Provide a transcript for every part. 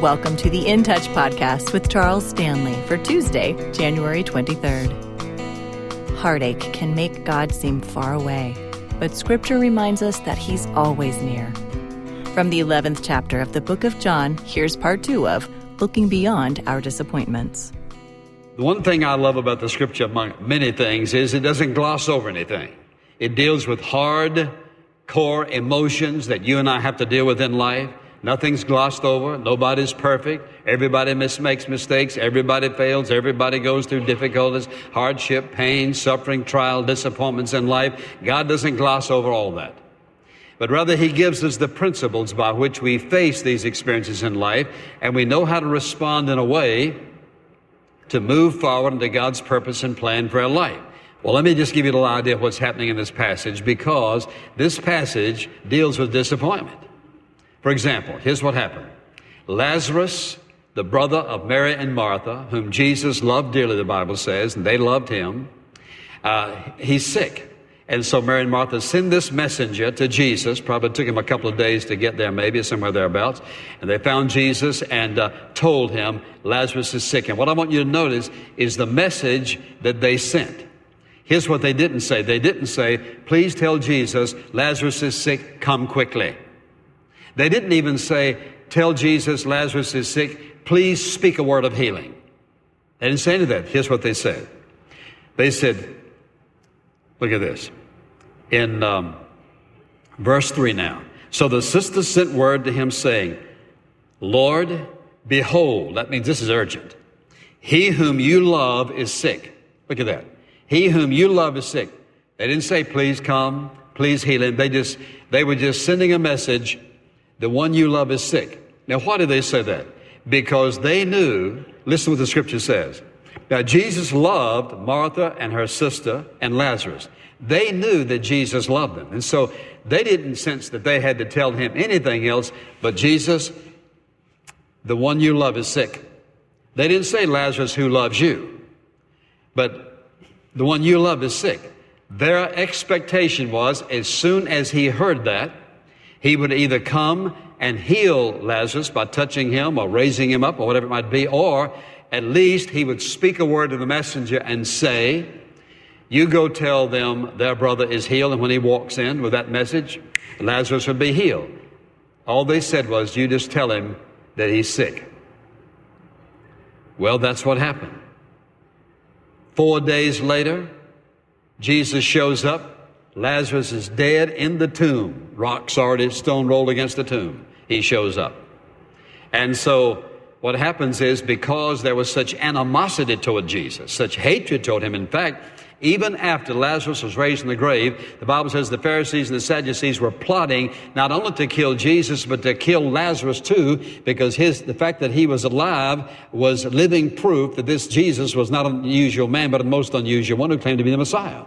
Welcome to the In Touch podcast with Charles Stanley for Tuesday, January 23rd. Heartache can make God seem far away, but Scripture reminds us that He's always near. From the 11th chapter of the book of John, here's part two of Looking Beyond Our Disappointments. The one thing I love about the Scripture, among many things, is it doesn't gloss over anything. It deals with hard, core emotions that you and I have to deal with in life. Nothing's glossed over. Nobody's perfect. Everybody makes mistakes. Everybody fails. Everybody goes through difficulties, hardship, pain, suffering, trial, disappointments in life. God doesn't gloss over all that. But rather, He gives us the principles by which we face these experiences in life, and we know how to respond in a way to move forward into God's purpose and plan for our life. Well, let me just give you a little idea of what's happening in this passage because this passage deals with disappointment. For example, here's what happened Lazarus, the brother of Mary and Martha, whom Jesus loved dearly, the Bible says, and they loved him, uh, he's sick. And so Mary and Martha send this messenger to Jesus. Probably took him a couple of days to get there, maybe somewhere thereabouts. And they found Jesus and uh, told him Lazarus is sick. And what I want you to notice is the message that they sent. Here's what they didn't say. They didn't say, please tell Jesus Lazarus is sick, come quickly. They didn't even say, tell Jesus Lazarus is sick, please speak a word of healing. They didn't say any of that. Here's what they said. They said, look at this. In um, verse 3 now. So the sister sent word to him saying, Lord, behold, that means this is urgent. He whom you love is sick. Look at that. He whom you love is sick. They didn't say, please come, please heal him. They just, they were just sending a message. The one you love is sick. Now, why did they say that? Because they knew, listen what the scripture says. Now, Jesus loved Martha and her sister and Lazarus. They knew that Jesus loved them. And so they didn't sense that they had to tell him anything else but Jesus, the one you love is sick. They didn't say Lazarus who loves you, but the one you love is sick. Their expectation was as soon as he heard that, he would either come and heal Lazarus by touching him or raising him up or whatever it might be, or at least he would speak a word to the messenger and say, You go tell them their brother is healed. And when he walks in with that message, Lazarus would be healed. All they said was, You just tell him that he's sick. Well, that's what happened. Four days later, Jesus shows up. Lazarus is dead in the tomb. Rocks already, stone rolled against the tomb. He shows up. And so what happens is because there was such animosity toward Jesus, such hatred toward him, in fact, even after Lazarus was raised from the grave, the Bible says the Pharisees and the Sadducees were plotting not only to kill Jesus, but to kill Lazarus too, because his, the fact that he was alive was living proof that this Jesus was not an unusual man, but a most unusual one who claimed to be the Messiah.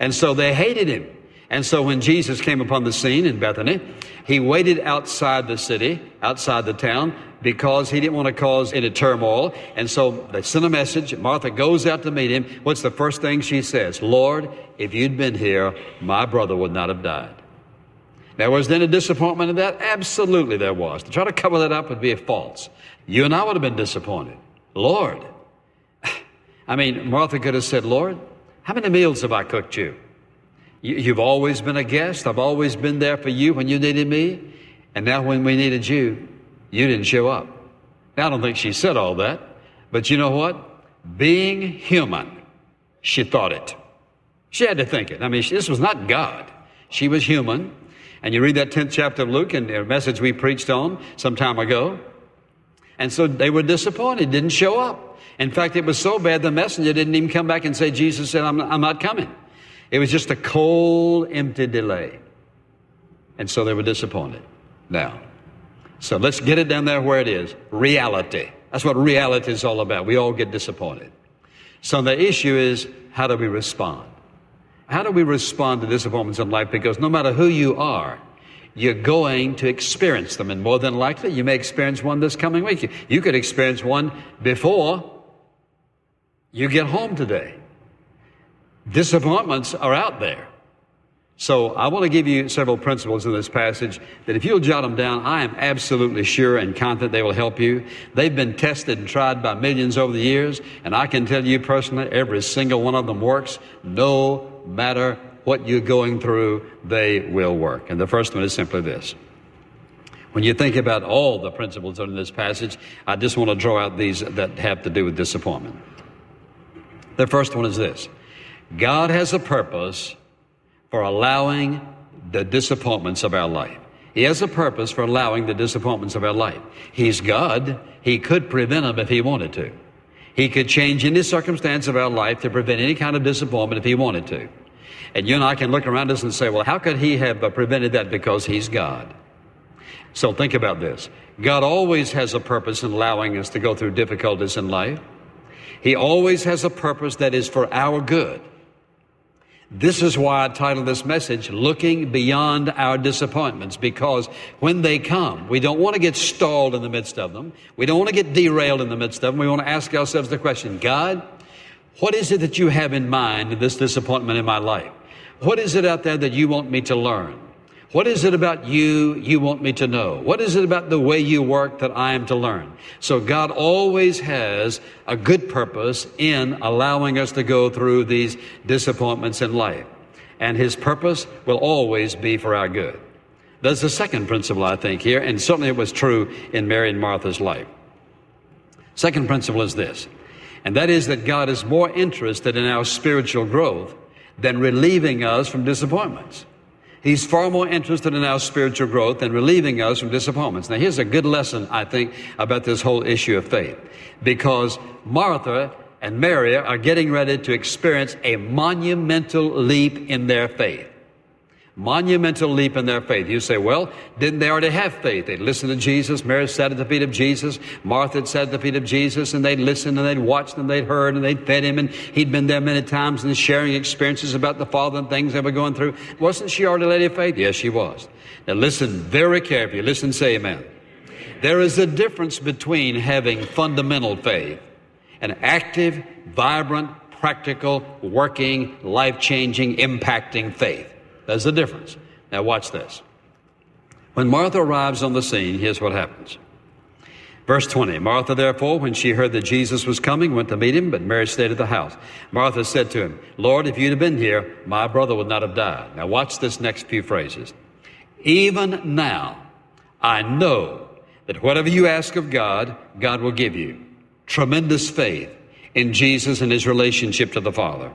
And so they hated him. And so when Jesus came upon the scene in Bethany, he waited outside the city, outside the town, because he didn't want to cause any turmoil. And so they sent a message. Martha goes out to meet him. What's the first thing she says? Lord, if you'd been here, my brother would not have died. Now, was there any disappointment in that? Absolutely there was. To try to cover that up would be false. You and I would have been disappointed. Lord. I mean, Martha could have said, Lord, how many meals have I cooked you? You've always been a guest. I've always been there for you when you needed me. And now when we needed you, you didn't show up. Now, I don't think she said all that, but you know what? Being human, she thought it. She had to think it. I mean, this was not God. She was human. And you read that 10th chapter of Luke and a message we preached on some time ago. And so they were disappointed, didn't show up. In fact, it was so bad the messenger didn't even come back and say, Jesus said, I'm, I'm not coming. It was just a cold, empty delay. And so they were disappointed. Now, so let's get it down there where it is reality. That's what reality is all about. We all get disappointed. So the issue is how do we respond? How do we respond to disappointments in life? Because no matter who you are, you're going to experience them. And more than likely, you may experience one this coming week. You could experience one before you get home today. Disappointments are out there. So I want to give you several principles in this passage that if you'll jot them down, I am absolutely sure and confident they will help you. They've been tested and tried by millions over the years, and I can tell you personally, every single one of them works no matter what you're going through, they will work. And the first one is simply this. When you think about all the principles in this passage, I just want to draw out these that have to do with disappointment. The first one is this God has a purpose for allowing the disappointments of our life. He has a purpose for allowing the disappointments of our life. He's God. He could prevent them if He wanted to. He could change any circumstance of our life to prevent any kind of disappointment if He wanted to. And you and I can look around us and say, well, how could He have uh, prevented that? Because He's God. So think about this. God always has a purpose in allowing us to go through difficulties in life. He always has a purpose that is for our good. This is why I titled this message, Looking Beyond Our Disappointments, because when they come, we don't want to get stalled in the midst of them. We don't want to get derailed in the midst of them. We want to ask ourselves the question, God, what is it that you have in mind in this disappointment in my life? What is it out there that you want me to learn? What is it about you you want me to know? What is it about the way you work that I am to learn? So God always has a good purpose in allowing us to go through these disappointments in life. And His purpose will always be for our good. There's a second principle, I think, here, and certainly it was true in Mary and Martha's life. Second principle is this, and that is that God is more interested in our spiritual growth than relieving us from disappointments. He's far more interested in our spiritual growth than relieving us from disappointments. Now, here's a good lesson, I think, about this whole issue of faith. Because Martha and Mary are getting ready to experience a monumental leap in their faith monumental leap in their faith. You say, well, didn't they already have faith? They'd listen to Jesus. Mary sat at the feet of Jesus. Martha had sat at the feet of Jesus and they'd listened and they'd watched and they'd heard and they'd fed him and he'd been there many times and sharing experiences about the Father and things they were going through. Wasn't she already a lady of faith? Yes, she was. Now listen very carefully. Listen, say amen. There is a difference between having fundamental faith and active, vibrant, practical, working, life-changing, impacting faith. There's the difference. Now, watch this. When Martha arrives on the scene, here's what happens. Verse 20 Martha, therefore, when she heard that Jesus was coming, went to meet him, but Mary stayed at the house. Martha said to him, Lord, if you'd have been here, my brother would not have died. Now, watch this next few phrases. Even now, I know that whatever you ask of God, God will give you. Tremendous faith in Jesus and his relationship to the Father,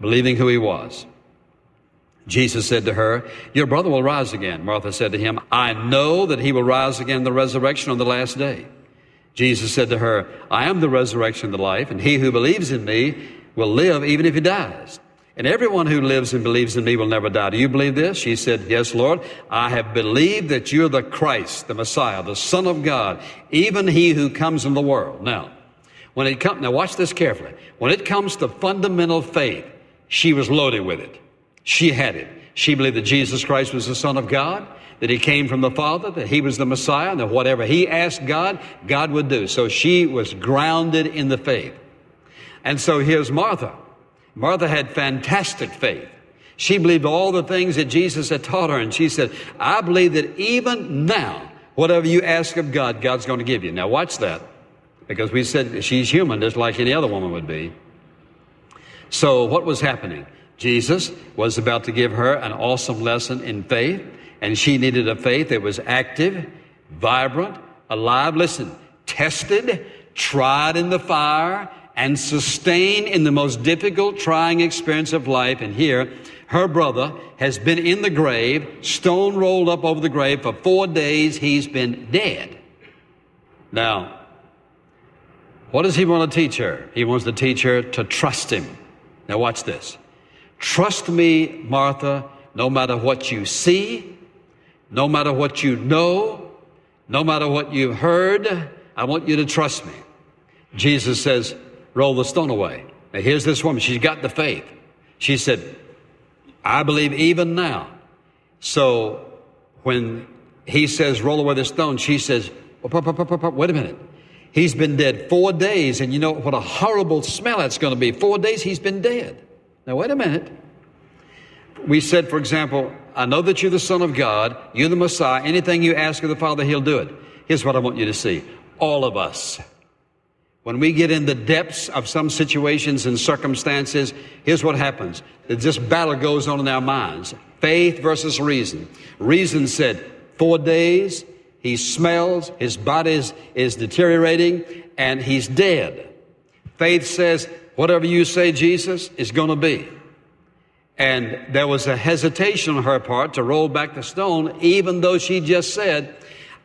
believing who he was. Jesus said to her, Your brother will rise again. Martha said to him, I know that he will rise again in the resurrection on the last day. Jesus said to her, I am the resurrection and the life, and he who believes in me will live even if he dies. And everyone who lives and believes in me will never die. Do you believe this? She said, Yes, Lord. I have believed that you're the Christ, the Messiah, the Son of God, even he who comes in the world. Now, when it comes, now watch this carefully. When it comes to fundamental faith, she was loaded with it. She had it. She believed that Jesus Christ was the Son of God, that He came from the Father, that He was the Messiah, and that whatever He asked God, God would do. So she was grounded in the faith. And so here's Martha. Martha had fantastic faith. She believed all the things that Jesus had taught her, and she said, I believe that even now, whatever you ask of God, God's going to give you. Now watch that. Because we said she's human just like any other woman would be. So what was happening? Jesus was about to give her an awesome lesson in faith, and she needed a faith that was active, vibrant, alive. Listen, tested, tried in the fire, and sustained in the most difficult, trying experience of life. And here, her brother has been in the grave, stone rolled up over the grave for four days. He's been dead. Now, what does he want to teach her? He wants to teach her to trust him. Now, watch this. Trust me, Martha, no matter what you see, no matter what you know, no matter what you've heard, I want you to trust me. Jesus says, roll the stone away. Now here's this woman. She's got the faith. She said, I believe even now. So when he says, roll away the stone, she says, wait a minute. He's been dead four days, and you know what a horrible smell that's going to be. Four days he's been dead. Now, wait a minute. we said, for example, I know that you're the Son of God, you're the Messiah. Anything you ask of the Father, He'll do it. Here's what I want you to see. All of us. When we get in the depths of some situations and circumstances, here's what happens. This battle goes on in our minds. Faith versus reason. Reason said, four days, he smells, his body is, is deteriorating, and he's dead. Faith says, whatever you say, Jesus, is going to be. And there was a hesitation on her part to roll back the stone, even though she just said,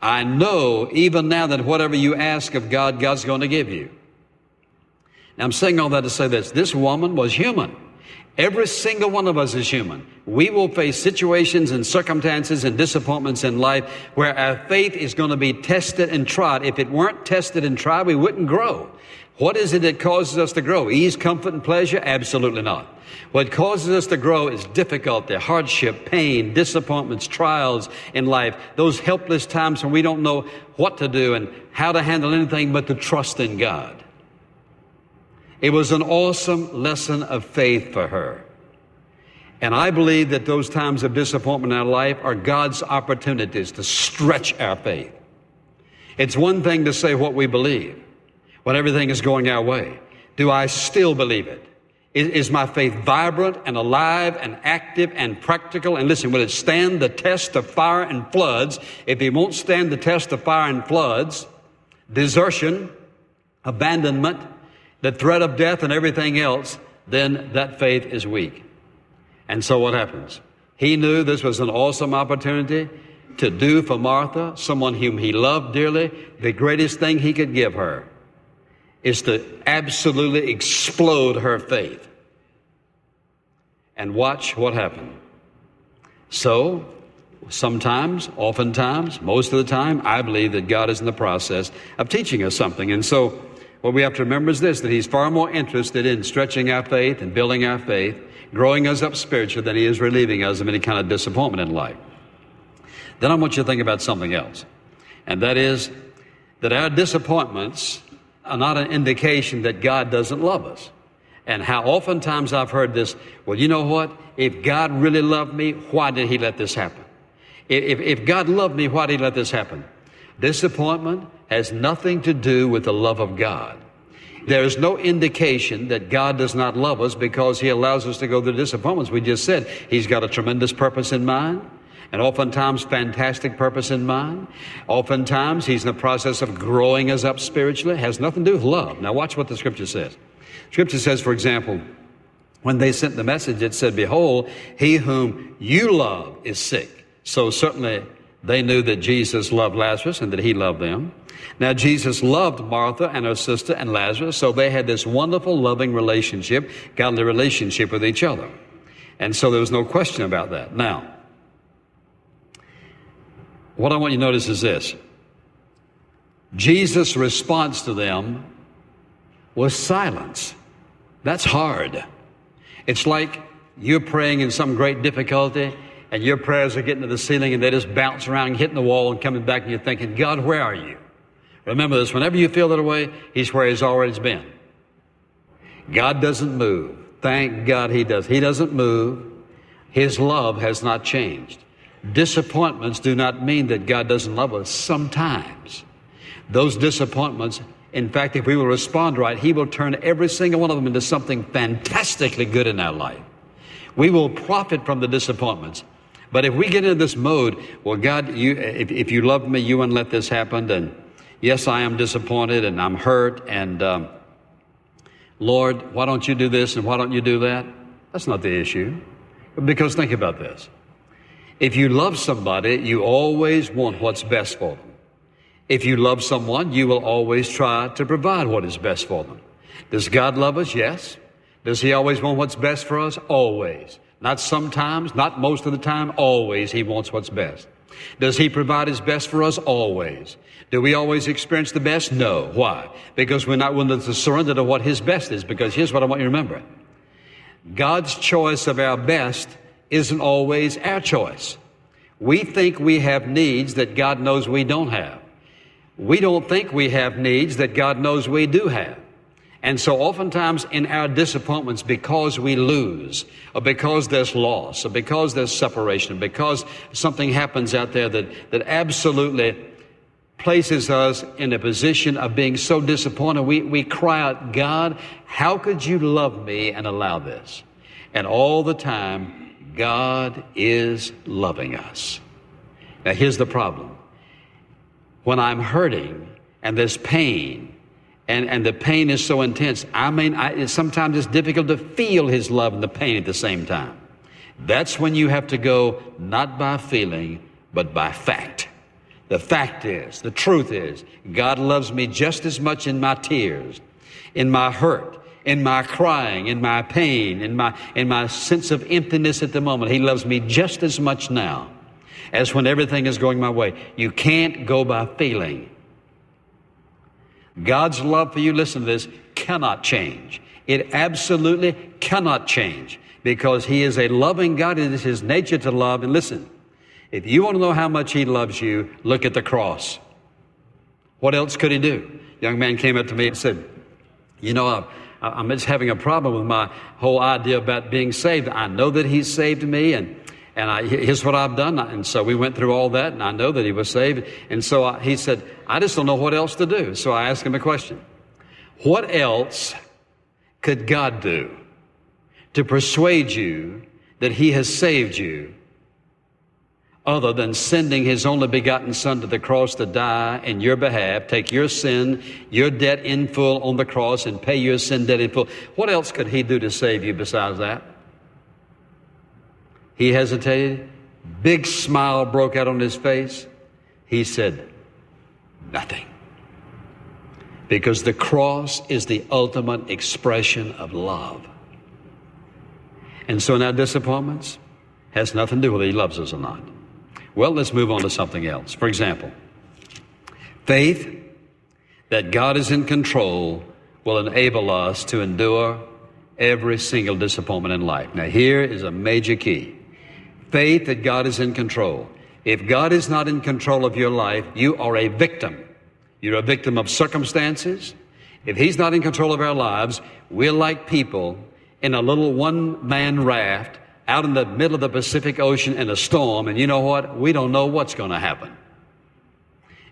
I know even now that whatever you ask of God, God's going to give you. Now, I'm saying all that to say this. This woman was human. Every single one of us is human. We will face situations and circumstances and disappointments in life where our faith is going to be tested and tried. If it weren't tested and tried, we wouldn't grow. What is it that causes us to grow? Ease, comfort, and pleasure? Absolutely not. What causes us to grow is difficulty, hardship, pain, disappointments, trials in life, those helpless times when we don't know what to do and how to handle anything but to trust in God. It was an awesome lesson of faith for her. And I believe that those times of disappointment in our life are God's opportunities to stretch our faith. It's one thing to say what we believe when everything is going our way. Do I still believe it? Is, my faith vibrant and alive and active and practical? And listen, will it stand the test of fire and floods? If it won't stand the test of fire and floods, desertion, abandonment, the threat of death and everything else, then that faith is weak. And so what happens? He knew this was an awesome opportunity to do for Martha, someone whom he loved dearly, the greatest thing he could give her is to absolutely explode her faith. And watch what happened. So, sometimes, oftentimes, most of the time, I believe that God is in the process of teaching us something. And so, what we have to remember is this that He's far more interested in stretching our faith and building our faith, growing us up spiritually, than He is relieving us of any kind of disappointment in life. Then I want you to think about something else, and that is that our disappointments are not an indication that God doesn't love us. And how oftentimes I've heard this, well, you know what? If God really loved me, why did He let this happen? If, if God loved me, why did He let this happen? Disappointment has nothing to do with the love of God. There is no indication that God does not love us because He allows us to go through disappointments. We just said He's got a tremendous purpose in mind and oftentimes fantastic purpose in mind. Oftentimes he's in the process of growing us up spiritually. It has nothing to do with love. Now watch what the scripture says. Scripture says, for example, when they sent the message, it said, Behold, he whom you love is sick. So certainly they knew that Jesus loved Lazarus and that he loved them. Now, Jesus loved Martha and her sister and Lazarus, so they had this wonderful, loving relationship, godly relationship with each other. And so there was no question about that. Now, what I want you to notice is this Jesus' response to them was silence. That's hard. It's like you're praying in some great difficulty and your prayers are getting to the ceiling and they just bounce around, hitting the wall and coming back and you're thinking, God, where are you? Remember this, whenever you feel that way, He's where He's always been. God doesn't move. Thank God He does. He doesn't move. His love has not changed. Disappointments do not mean that God doesn't love us sometimes. Those disappointments, in fact, if we will respond right, He will turn every single one of them into something fantastically good in our life. We will profit from the disappointments. But if we get into this mode, well, God, you, if, if you love me, you wouldn't let this happen. And yes, I am disappointed and I'm hurt. And um, Lord, why don't you do this and why don't you do that? That's not the issue. Because think about this. If you love somebody, you always want what's best for them. If you love someone, you will always try to provide what is best for them. Does God love us? Yes. Does He always want what's best for us? Always. Not sometimes, not most of the time, always He wants what's best. Does He provide His best for us? Always. Do we always experience the best? No. Why? Because we're not willing to surrender to what His best is. Because here's what I want you to remember. God's choice of our best isn't always our choice. We think we have needs that God knows we don't have. We don't think we have needs that God knows we do have. And so oftentimes in our disappointments, because we lose, or because there's loss, or because there's separation, because something happens out there that, that absolutely places us in a position of being so disappointed, we, we cry out, God, how could you love me and allow this? And all the time, God is loving us. Now here's the problem. When I'm hurting and there's pain, and, and the pain is so intense. I mean, I, sometimes it's difficult to feel His love and the pain at the same time. That's when you have to go not by feeling, but by fact. The fact is, the truth is, God loves me just as much in my tears, in my hurt, in my crying, in my pain, in my, in my sense of emptiness at the moment. He loves me just as much now as when everything is going my way. You can't go by feeling. God's love for you, listen to this, cannot change. It absolutely cannot change because He is a loving God. It is His nature to love. And listen, if you want to know how much He loves you, look at the cross. What else could He do? young man came up to me and said, You know, I'm just having a problem with my whole idea about being saved. I know that He saved me, and and I, here's what I've done. And so we went through all that, and I know that he was saved. And so I, he said, I just don't know what else to do. So I asked him a question What else could God do to persuade you that he has saved you other than sending his only begotten son to the cross to die in your behalf, take your sin, your debt in full on the cross, and pay your sin debt in full? What else could he do to save you besides that? He hesitated. Big smile broke out on his face. He said, Nothing. Because the cross is the ultimate expression of love. And so now disappointments has nothing to do with whether he loves us or not. Well, let's move on to something else. For example, faith that God is in control will enable us to endure every single disappointment in life. Now, here is a major key faith that God is in control. If God is not in control of your life, you are a victim. You're a victim of circumstances. If He's not in control of our lives, we're like people in a little one man raft out in the middle of the Pacific Ocean in a storm, and you know what? We don't know what's going to happen.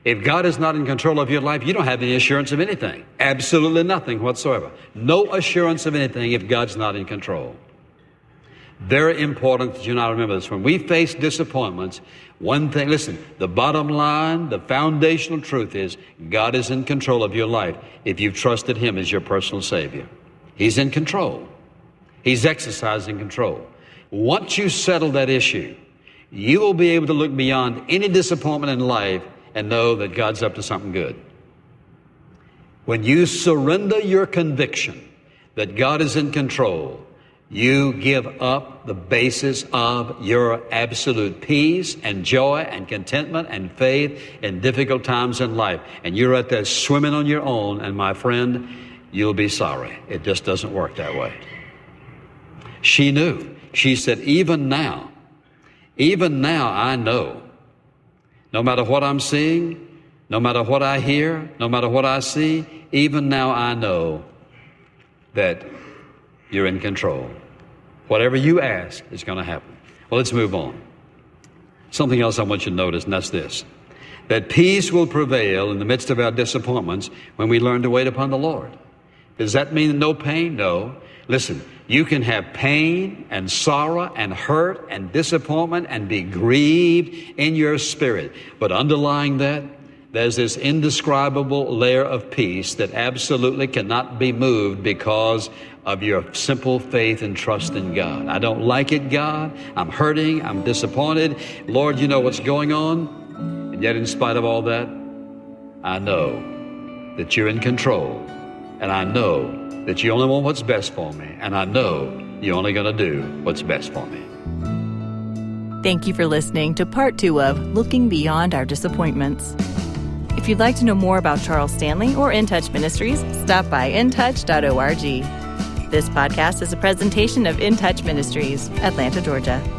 If God is not in control of your life, you don't have any assurance of anything. Absolutely nothing whatsoever. No assurance of anything if God's not in control. Very important that you now remember this. When we face disappointments, one thing, listen, the bottom line, the foundational truth is God is in control of your life if you've trusted Him as your personal Savior. He's in control. He's exercising control. Once you settle that issue, you will be able to look beyond any disappointment in life and know that God's up to something good. When you surrender your conviction that God is in control, you give up the basis of your absolute peace and joy and contentment and faith in difficult times in life. And you're out there swimming on your own, and my friend, you'll be sorry. It just doesn't work that way. She knew. She said, Even now, even now, I know, no matter what I'm seeing, no matter what I hear, no matter what I see, even now I know that you're in control. Whatever you ask is going to happen. Well, let's move on. Something else I want you to notice, and that's this that peace will prevail in the midst of our disappointments when we learn to wait upon the Lord. Does that mean no pain? No. Listen, you can have pain and sorrow and hurt and disappointment and be grieved in your spirit. But underlying that, there's this indescribable layer of peace that absolutely cannot be moved because of your simple faith and trust in God. I don't like it, God. I'm hurting. I'm disappointed. Lord, you know what's going on. And yet, in spite of all that, I know that you're in control. And I know that you only want what's best for me. And I know you're only going to do what's best for me. Thank you for listening to part two of Looking Beyond Our Disappointments. If you'd like to know more about Charles Stanley or InTouch Ministries, stop by intouch.org. This podcast is a presentation of In Touch Ministries, Atlanta, Georgia.